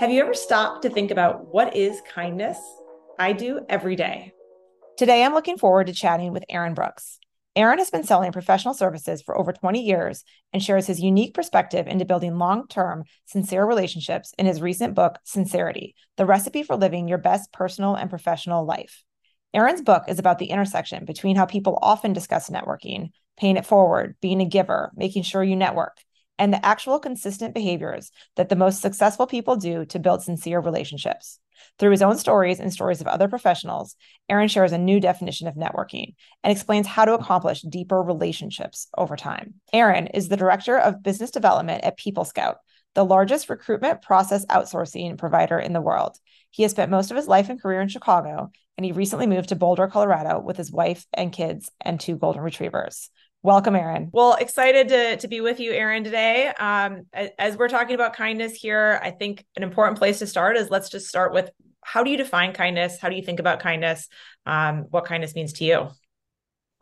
Have you ever stopped to think about what is kindness? I do every day. Today, I'm looking forward to chatting with Aaron Brooks. Aaron has been selling professional services for over 20 years and shares his unique perspective into building long term, sincere relationships in his recent book, Sincerity The Recipe for Living Your Best Personal and Professional Life. Aaron's book is about the intersection between how people often discuss networking, paying it forward, being a giver, making sure you network, and the actual consistent behaviors that the most successful people do to build sincere relationships. Through his own stories and stories of other professionals, Aaron shares a new definition of networking and explains how to accomplish deeper relationships over time. Aaron is the director of business development at PeopleScout, the largest recruitment process outsourcing provider in the world. He has spent most of his life and career in Chicago, and he recently moved to Boulder, Colorado with his wife and kids and two golden retrievers. Welcome, Aaron. Well, excited to, to be with you, Aaron, today. Um, as we're talking about kindness here, I think an important place to start is let's just start with how do you define kindness? How do you think about kindness? Um, what kindness means to you?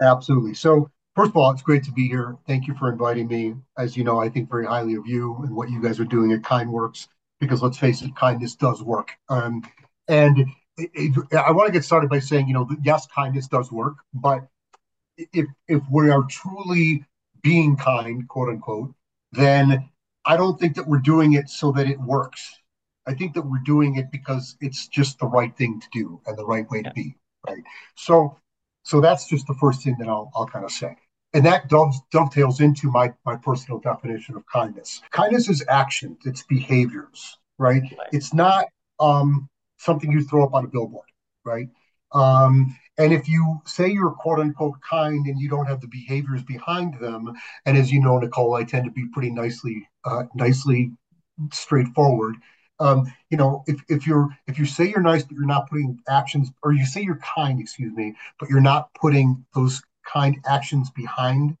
Absolutely. So, first of all, it's great to be here. Thank you for inviting me. As you know, I think very highly of you and what you guys are doing at Kind Works, because let's face it, kindness does work. Um, and it, it, I want to get started by saying, you know, yes, kindness does work, but if if we are truly being kind, quote unquote, then I don't think that we're doing it so that it works. I think that we're doing it because it's just the right thing to do and the right way yeah. to be, right? So, so that's just the first thing that I'll I'll kind of say, and that dovetails into my my personal definition of kindness. Kindness is actions, it's behaviors, right? right. It's not um, something you throw up on a billboard, right? Um, and if you say you're quote unquote kind and you don't have the behaviors behind them, and as you know, Nicole, I tend to be pretty nicely, uh, nicely straightforward. Um, you know, if, if you're if you say you're nice but you're not putting actions, or you say you're kind, excuse me, but you're not putting those kind actions behind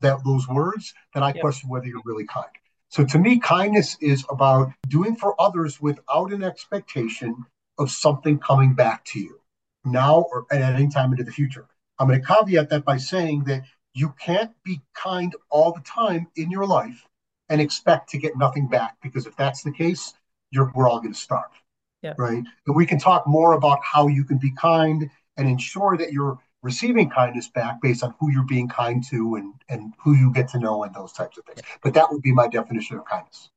that those words, then I yep. question whether you're really kind. So to me, kindness is about doing for others without an expectation of something coming back to you now or at any time into the future. I'm going to caveat that by saying that you can't be kind all the time in your life and expect to get nothing back because if that's the case, we're all going to starve. Yeah. Right. And we can talk more about how you can be kind and ensure that you're receiving kindness back based on who you're being kind to and, and who you get to know and those types of things. But that would be my definition of kindness.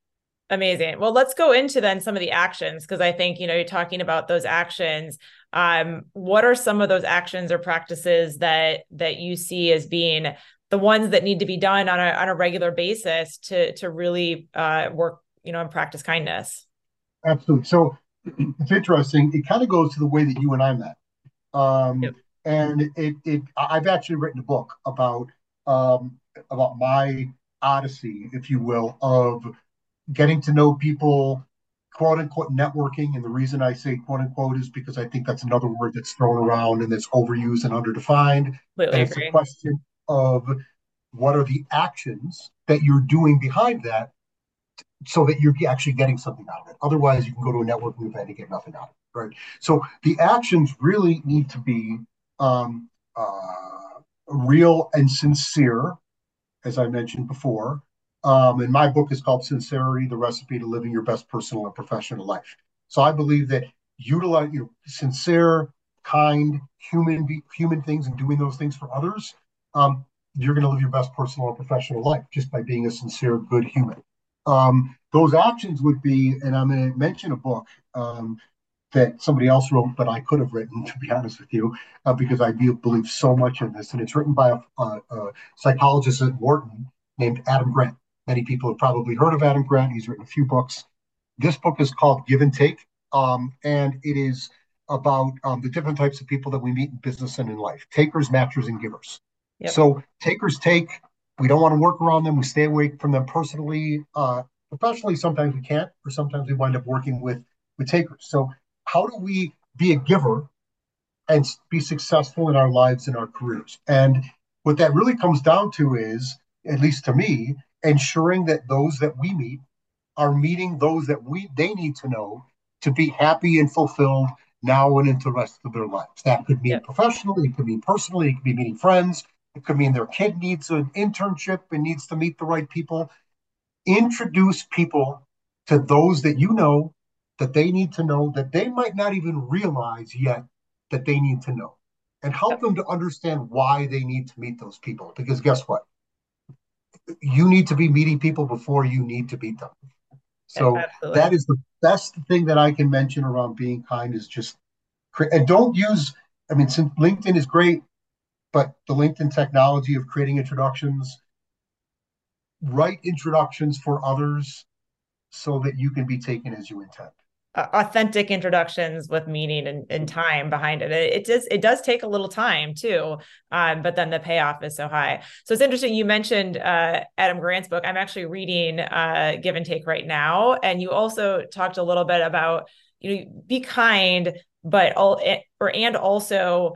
Amazing. Well, let's go into then some of the actions because I think, you know, you're talking about those actions. Um, what are some of those actions or practices that that you see as being the ones that need to be done on a on a regular basis to to really uh, work, you know, and practice kindness? Absolutely. So it's interesting. It kind of goes to the way that you and I met. Um, yep. and it it I've actually written a book about um about my odyssey, if you will, of getting to know people, quote unquote networking. And the reason I say quote unquote is because I think that's another word that's thrown around and that's overused and underdefined. Completely and it's a question of what are the actions that you're doing behind that so that you're actually getting something out of it. Otherwise, you can go to a networking event and get nothing out of it. Right. So the actions really need to be um, uh, real and sincere, as I mentioned before. Um, and my book is called Sincerity: The Recipe to Living Your Best Personal and Professional Life. So I believe that utilize you know, sincere, kind, human human things and doing those things for others, um, you're going to live your best personal and professional life just by being a sincere, good human. Um, those actions would be, and I'm going to mention a book um, that somebody else wrote, but I could have written, to be honest with you, uh, because I believe so much in this. And it's written by a, a, a psychologist at Wharton named Adam Grant. Many people have probably heard of Adam Grant. He's written a few books. This book is called Give and Take, um, and it is about um, the different types of people that we meet in business and in life takers, matchers, and givers. Yep. So, takers take, we don't want to work around them. We stay away from them personally. Uh, professionally, sometimes we can't, or sometimes we wind up working with, with takers. So, how do we be a giver and be successful in our lives and our careers? And what that really comes down to is, at least to me, ensuring that those that we meet are meeting those that we they need to know to be happy and fulfilled now and into the rest of their lives. That could mean yeah. professionally, it could mean personally, it could be meeting friends, it could mean their kid needs an internship and needs to meet the right people. Introduce people to those that you know that they need to know that they might not even realize yet that they need to know and help them to understand why they need to meet those people. Because guess what? You need to be meeting people before you need to meet them. So Absolutely. that is the best thing that I can mention around being kind is just and don't use. I mean, since LinkedIn is great, but the LinkedIn technology of creating introductions, write introductions for others so that you can be taken as you intend authentic introductions with meaning and, and, time behind it. it. It does it does take a little time too, um, but then the payoff is so high. So it's interesting. You mentioned uh, Adam Grant's book. I'm actually reading uh, Give and Take right now, and you also talked a little bit about you know be kind, but all eh, or and also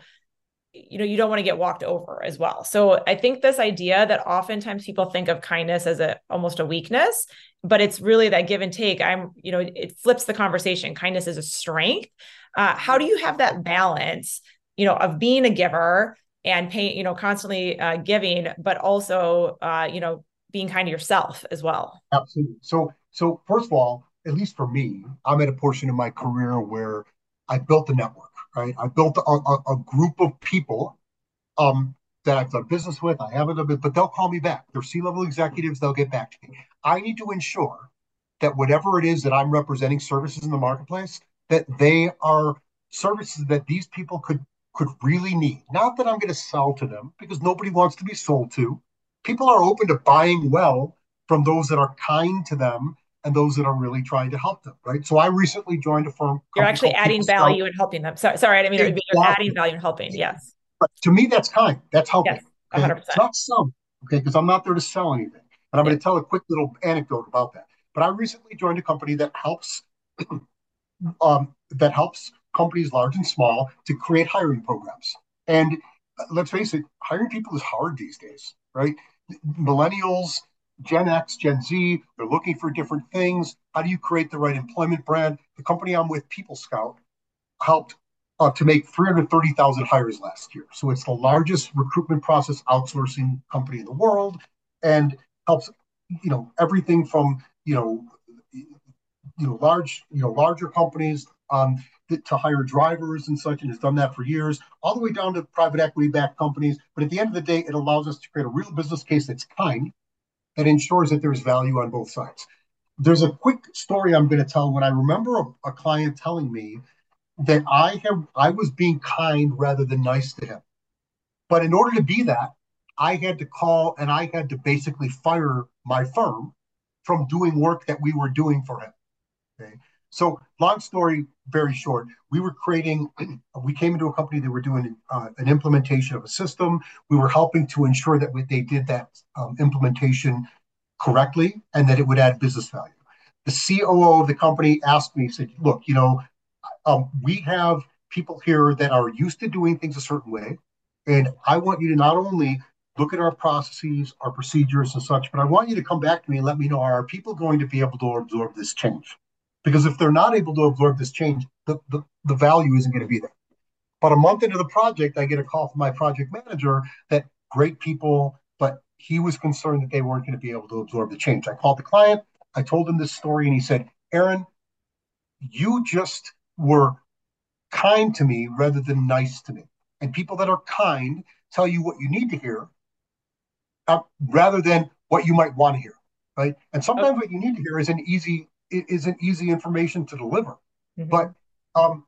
you know you don't want to get walked over as well. So i think this idea that oftentimes people think of kindness as a almost a weakness but it's really that give and take. I'm you know it flips the conversation. Kindness is a strength. Uh, how do you have that balance you know of being a giver and paying you know constantly uh, giving but also uh, you know being kind to yourself as well? Absolutely. So so first of all at least for me i'm at a portion of my career where i built the network right i built a, a, a group of people um, that I've done business with. I haven't done but they'll call me back. They're C-level executives. They'll get back to me. I need to ensure that whatever it is that I'm representing services in the marketplace, that they are services that these people could could really need. Not that I'm going to sell to them because nobody wants to be sold to. People are open to buying well from those that are kind to them and those that are really trying to help them, right? So I recently joined a firm. You're actually adding value and helping them. Sorry, sorry, I didn't mean exactly. you're adding value and helping. Yes. But to me, that's kind. That's helping. Yes, 100%. Okay? It's not some, okay? Because I'm not there to sell anything. And I'm yeah. going to tell a quick little anecdote about that. But I recently joined a company that helps um, that helps companies large and small to create hiring programs. And uh, let's face it, hiring people is hard these days, right? Millennials, Gen X, Gen Z, they're looking for different things. How do you create the right employment brand? The company I'm with, PeopleScout, helped uh, to make 330,000 hires last year. So it's the largest recruitment process outsourcing company in the world, and helps you know everything from you know you know large you know larger companies um, to hire drivers and such, and has done that for years, all the way down to private equity backed companies. But at the end of the day, it allows us to create a real business case that's kind, that ensures that there's value on both sides. There's a quick story I'm going to tell. When I remember a, a client telling me that I have I was being kind rather than nice to him. But in order to be that, I had to call and I had to basically fire my firm from doing work that we were doing for him. Okay. So long story very short, we were creating, we came into a company that were doing uh, an implementation of a system. We were helping to ensure that we, they did that um, implementation correctly and that it would add business value. The COO of the company asked me, said, look, you know, um, we have people here that are used to doing things a certain way. And I want you to not only look at our processes, our procedures, and such, but I want you to come back to me and let me know are people going to be able to absorb this change? Because if they're not able to absorb this change, the, the, the value isn't going to be there. But a month into the project, I get a call from my project manager that great people, but he was concerned that they weren't going to be able to absorb the change. I called the client, I told him this story, and he said, Aaron, you just were kind to me rather than nice to me. And people that are kind tell you what you need to hear uh, rather than what you might want to hear, right? And sometimes okay. what you need to hear is an easy is an easy information to deliver. Mm-hmm. But um,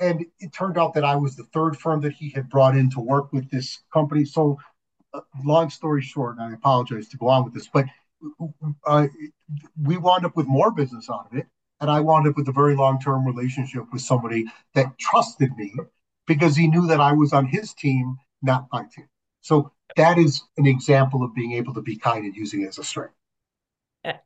and it turned out that I was the third firm that he had brought in to work with this company. So, uh, long story short, and I apologize to go on with this, but uh, we wound up with more business out of it. And I wound up with a very long term relationship with somebody that trusted me because he knew that I was on his team, not my team. So that is an example of being able to be kind and using it as a strength.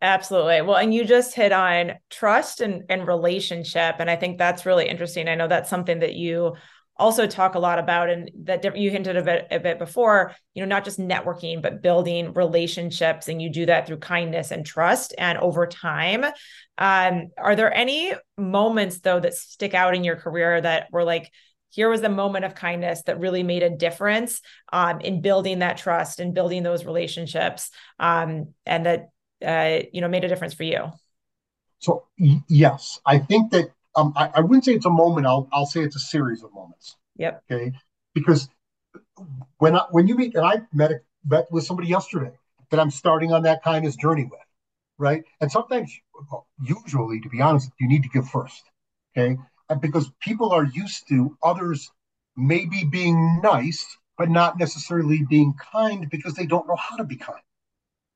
Absolutely. Well, and you just hit on trust and, and relationship. And I think that's really interesting. I know that's something that you also talk a lot about and that you hinted a bit a bit before you know not just networking but building relationships and you do that through kindness and trust and over time um, are there any moments though that stick out in your career that were like here was a moment of kindness that really made a difference um, in building that trust and building those relationships um, and that uh, you know made a difference for you So yes, I think that um, I, I, wouldn't say it's a moment. I'll I'll say it's a series of moments. Yep. Okay. Because when I, when you meet, and I met met with somebody yesterday that I'm starting on that kindness journey with, right? And sometimes, usually, to be honest, you need to give first. Okay. And because people are used to others maybe being nice, but not necessarily being kind because they don't know how to be kind.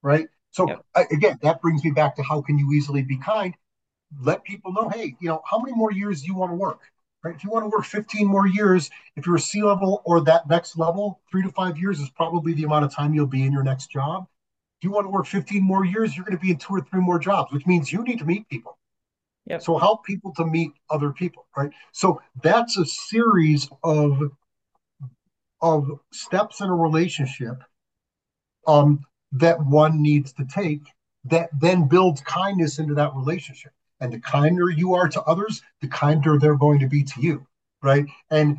Right. So yep. again, that brings me back to how can you easily be kind? Let people know, hey, you know, how many more years do you want to work? Right? If you want to work 15 more years, if you're a C level or that next level, three to five years is probably the amount of time you'll be in your next job. If you want to work 15 more years, you're going to be in two or three more jobs, which means you need to meet people. Yep. So help people to meet other people, right? So that's a series of of steps in a relationship um, that one needs to take that then builds kindness into that relationship. And the kinder you are to others, the kinder they're going to be to you, right? And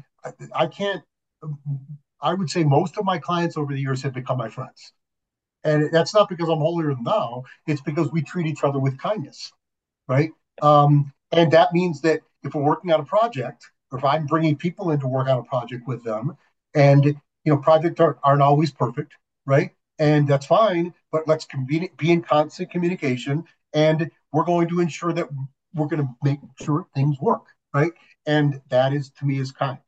I, can't. I would say most of my clients over the years have become my friends. And that's not because I'm holier than thou. It's because we treat each other with kindness, right? Um, and that means that if we're working on a project, or if I'm bringing people in to work on a project with them, and you know, projects aren't, aren't always perfect, right? And that's fine, but let's be in constant communication, and we're going to ensure that we're going to make sure things work, right? And that is to me is kind.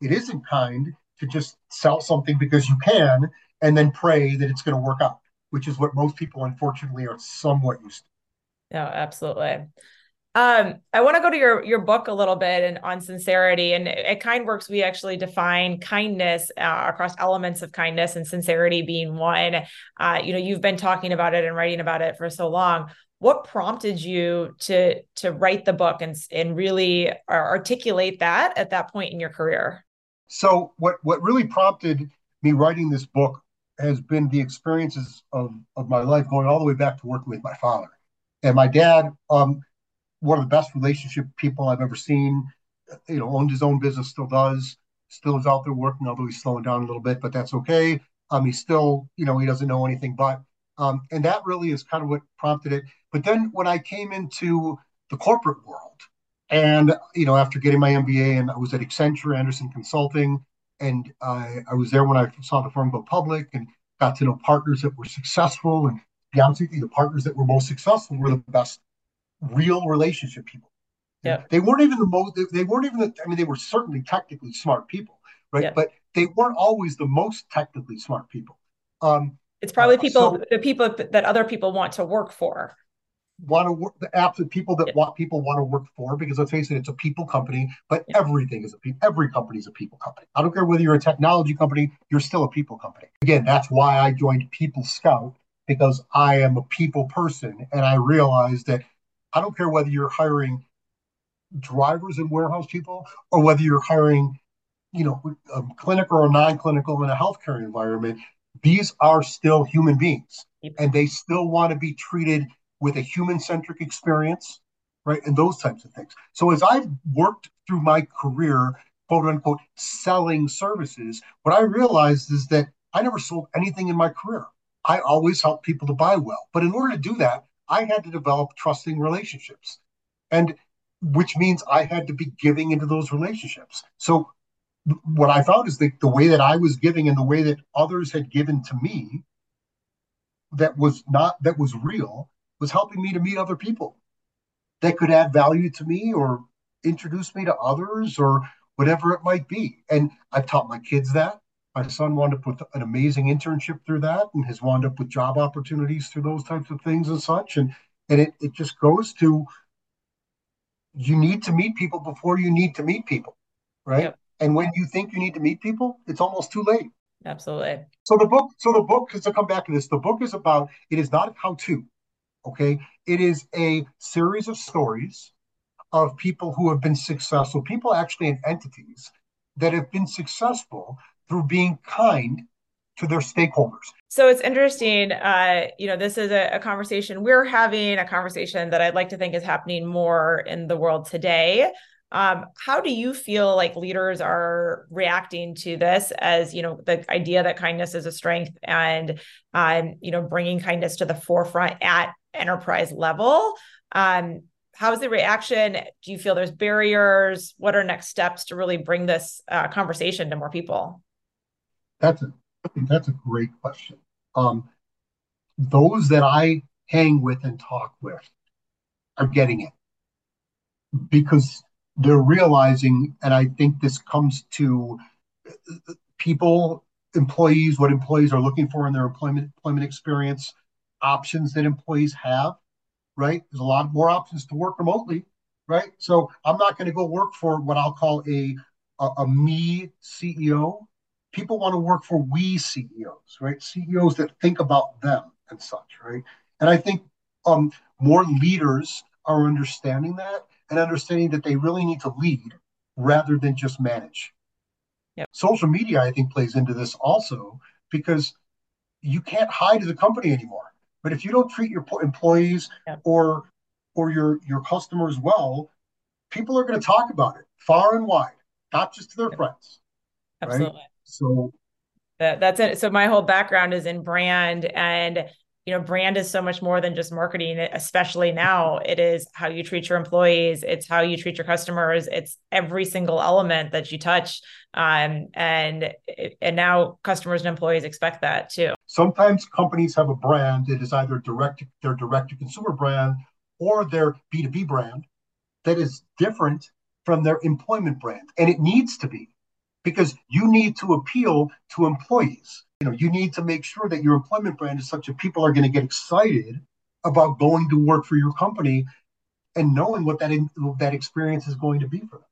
It isn't kind to just sell something because you can and then pray that it's going to work out, which is what most people unfortunately are somewhat used to. No, absolutely. Um, I want to go to your your book a little bit and on sincerity. And at KindWorks, we actually define kindness uh, across elements of kindness, and sincerity being one. Uh, you know, you've been talking about it and writing about it for so long. What prompted you to to write the book and and really articulate that at that point in your career? So, what what really prompted me writing this book has been the experiences of of my life, going all the way back to working with my father and my dad. Um, one of the best relationship people I've ever seen. You know, owned his own business, still does, still is out there working, although he's slowing down a little bit, but that's okay. Um, he's still, you know, he doesn't know anything but. Um, and that really is kind of what prompted it. But then when I came into the corporate world, and you know, after getting my MBA, and I was at Accenture, Andersen Consulting, and I, I was there when I saw the firm go public, and got to know partners that were successful. And to be honest with you, the partners that were most successful were the best real relationship people. Yeah. They weren't even the most, they weren't even, the, I mean, they were certainly technically smart people, right? Yeah. But they weren't always the most technically smart people. Um, it's probably uh, people, so, the people that other people want to work for. Want to work, the apps that people that yeah. want people want to work for, because let's face it, it's a people company, but yeah. everything is a people, every company is a people company. I don't care whether you're a technology company, you're still a people company. Again, that's why I joined PeopleScout, because I am a people person and I realized that I don't care whether you're hiring drivers and warehouse people or whether you're hiring, you know, a clinical or non-clinical in a healthcare environment. These are still human beings, and they still want to be treated with a human-centric experience, right? And those types of things. So as I've worked through my career, quote unquote, selling services, what I realized is that I never sold anything in my career. I always helped people to buy well. But in order to do that, I had to develop trusting relationships. And which means I had to be giving into those relationships. So what I found is that the way that I was giving and the way that others had given to me that was not that was real was helping me to meet other people that could add value to me or introduce me to others or whatever it might be. And I've taught my kids that. My son wound up with an amazing internship through that and has wound up with job opportunities through those types of things and such. And and it, it just goes to you need to meet people before you need to meet people. Right. Yep. And when you think you need to meet people, it's almost too late. Absolutely. So the book, so the book, because to come back to this, the book is about it is not how to, okay? It is a series of stories of people who have been successful, people actually in entities that have been successful through being kind to their stakeholders. So it's interesting. Uh, you know, this is a, a, conversation we're having, a conversation that I'd like to think is happening more in the world today. Um, how do you feel like leaders are reacting to this as you know the idea that kindness is a strength and um, you know bringing kindness to the forefront at enterprise level? Um, how's the reaction? Do you feel there's barriers? What are next steps to really bring this uh, conversation to more people? That's a that's a great question. Um, those that I hang with and talk with are getting it because they're realizing, and I think this comes to people, employees, what employees are looking for in their employment employment experience, options that employees have, right? There's a lot more options to work remotely, right? So I'm not going to go work for what I'll call a, a, a me CEO. People want to work for we CEOs, right? CEOs that think about them and such, right? And I think um, more leaders are understanding that and understanding that they really need to lead rather than just manage. Yep. Social media, I think, plays into this also because you can't hide as a company anymore. But if you don't treat your employees yep. or or your your customers well, people are going to talk about it far and wide, not just to their yep. friends. Absolutely. Right? So that, that's it. So my whole background is in brand and you know brand is so much more than just marketing especially now. It is how you treat your employees. It's how you treat your customers. It's every single element that you touch. Um, and and now customers and employees expect that too. Sometimes companies have a brand that is either direct their direct to consumer brand or their b2b brand that is different from their employment brand and it needs to be because you need to appeal to employees you know you need to make sure that your employment brand is such that people are going to get excited about going to work for your company and knowing what that in, that experience is going to be for them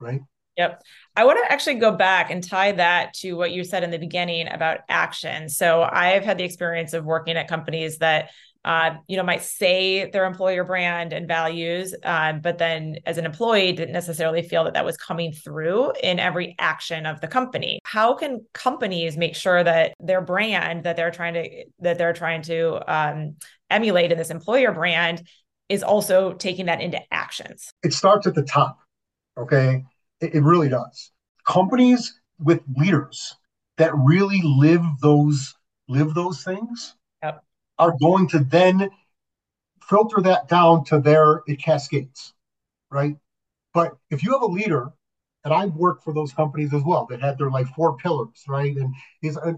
right Yep. I want to actually go back and tie that to what you said in the beginning about action. So I've had the experience of working at companies that uh, you know, might say their employer brand and values, um, but then as an employee didn't necessarily feel that that was coming through in every action of the company. How can companies make sure that their brand that they're trying to that they're trying to um, emulate in this employer brand is also taking that into actions? It starts at the top. Okay, it, it really does. Companies with leaders that really live those live those things yep are going to then filter that down to their it cascades, right? But if you have a leader, and I've worked for those companies as well that had their like four pillars, right? And is uh,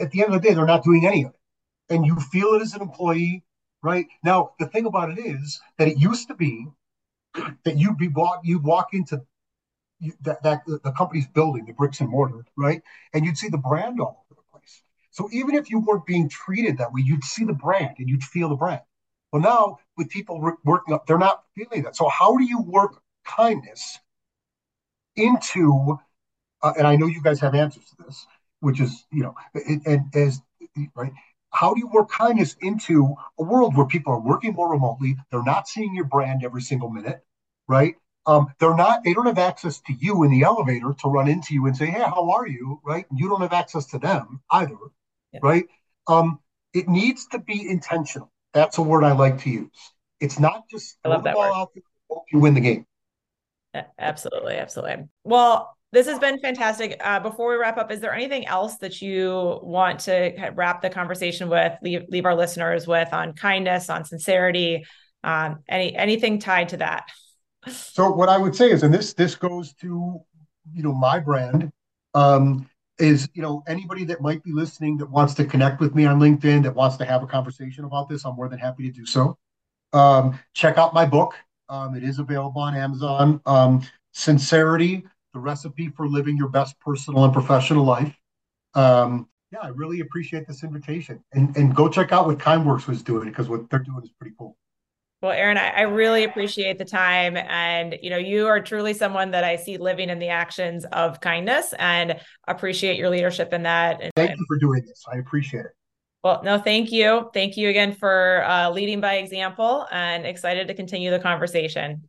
at the end of the day, they're not doing any of it, and you feel it as an employee, right? Now the thing about it is that it used to be that you'd be walk you'd walk into that, that the company's building, the bricks and mortar, right? And you'd see the brand all so even if you weren't being treated that way, you'd see the brand and you'd feel the brand. Well, now with people working up, they're not feeling that. So how do you work kindness into? Uh, and I know you guys have answers to this, which is you know, and as right. How do you work kindness into a world where people are working more remotely? They're not seeing your brand every single minute, right? Um, they're not. They don't have access to you in the elevator to run into you and say, "Hey, how are you?" Right? You don't have access to them either yeah. right? Um, it needs to be intentional. That's a word I like to use. It's not just I love that word. Out you win the game. Absolutely, absolutely. Well, this has been fantastic. Uh, before we wrap up, is there anything else that you want to wrap the conversation with, leave leave our listeners with on kindness, on sincerity, um, any anything tied to that? So what I would say is, and this this goes to you know my brand. Um, is you know anybody that might be listening that wants to connect with me on linkedin that wants to have a conversation about this i'm more than happy to do so. Um, check out my book. Um, it is available on amazon. Um, sincerity the recipe for living your best personal and professional life. Um, yeah i really appreciate this invitation. And, and go check out what kindworks was doing because what they're doing is pretty cool well, Aaron, I, I, really appreciate the time. And, you know, you are truly someone that I see living in the actions of kindness and appreciate your leadership in that. And, thank you for doing this. I appreciate it. Well, no, thank you. Thank you again for uh, leading by example and excited to continue the conversation.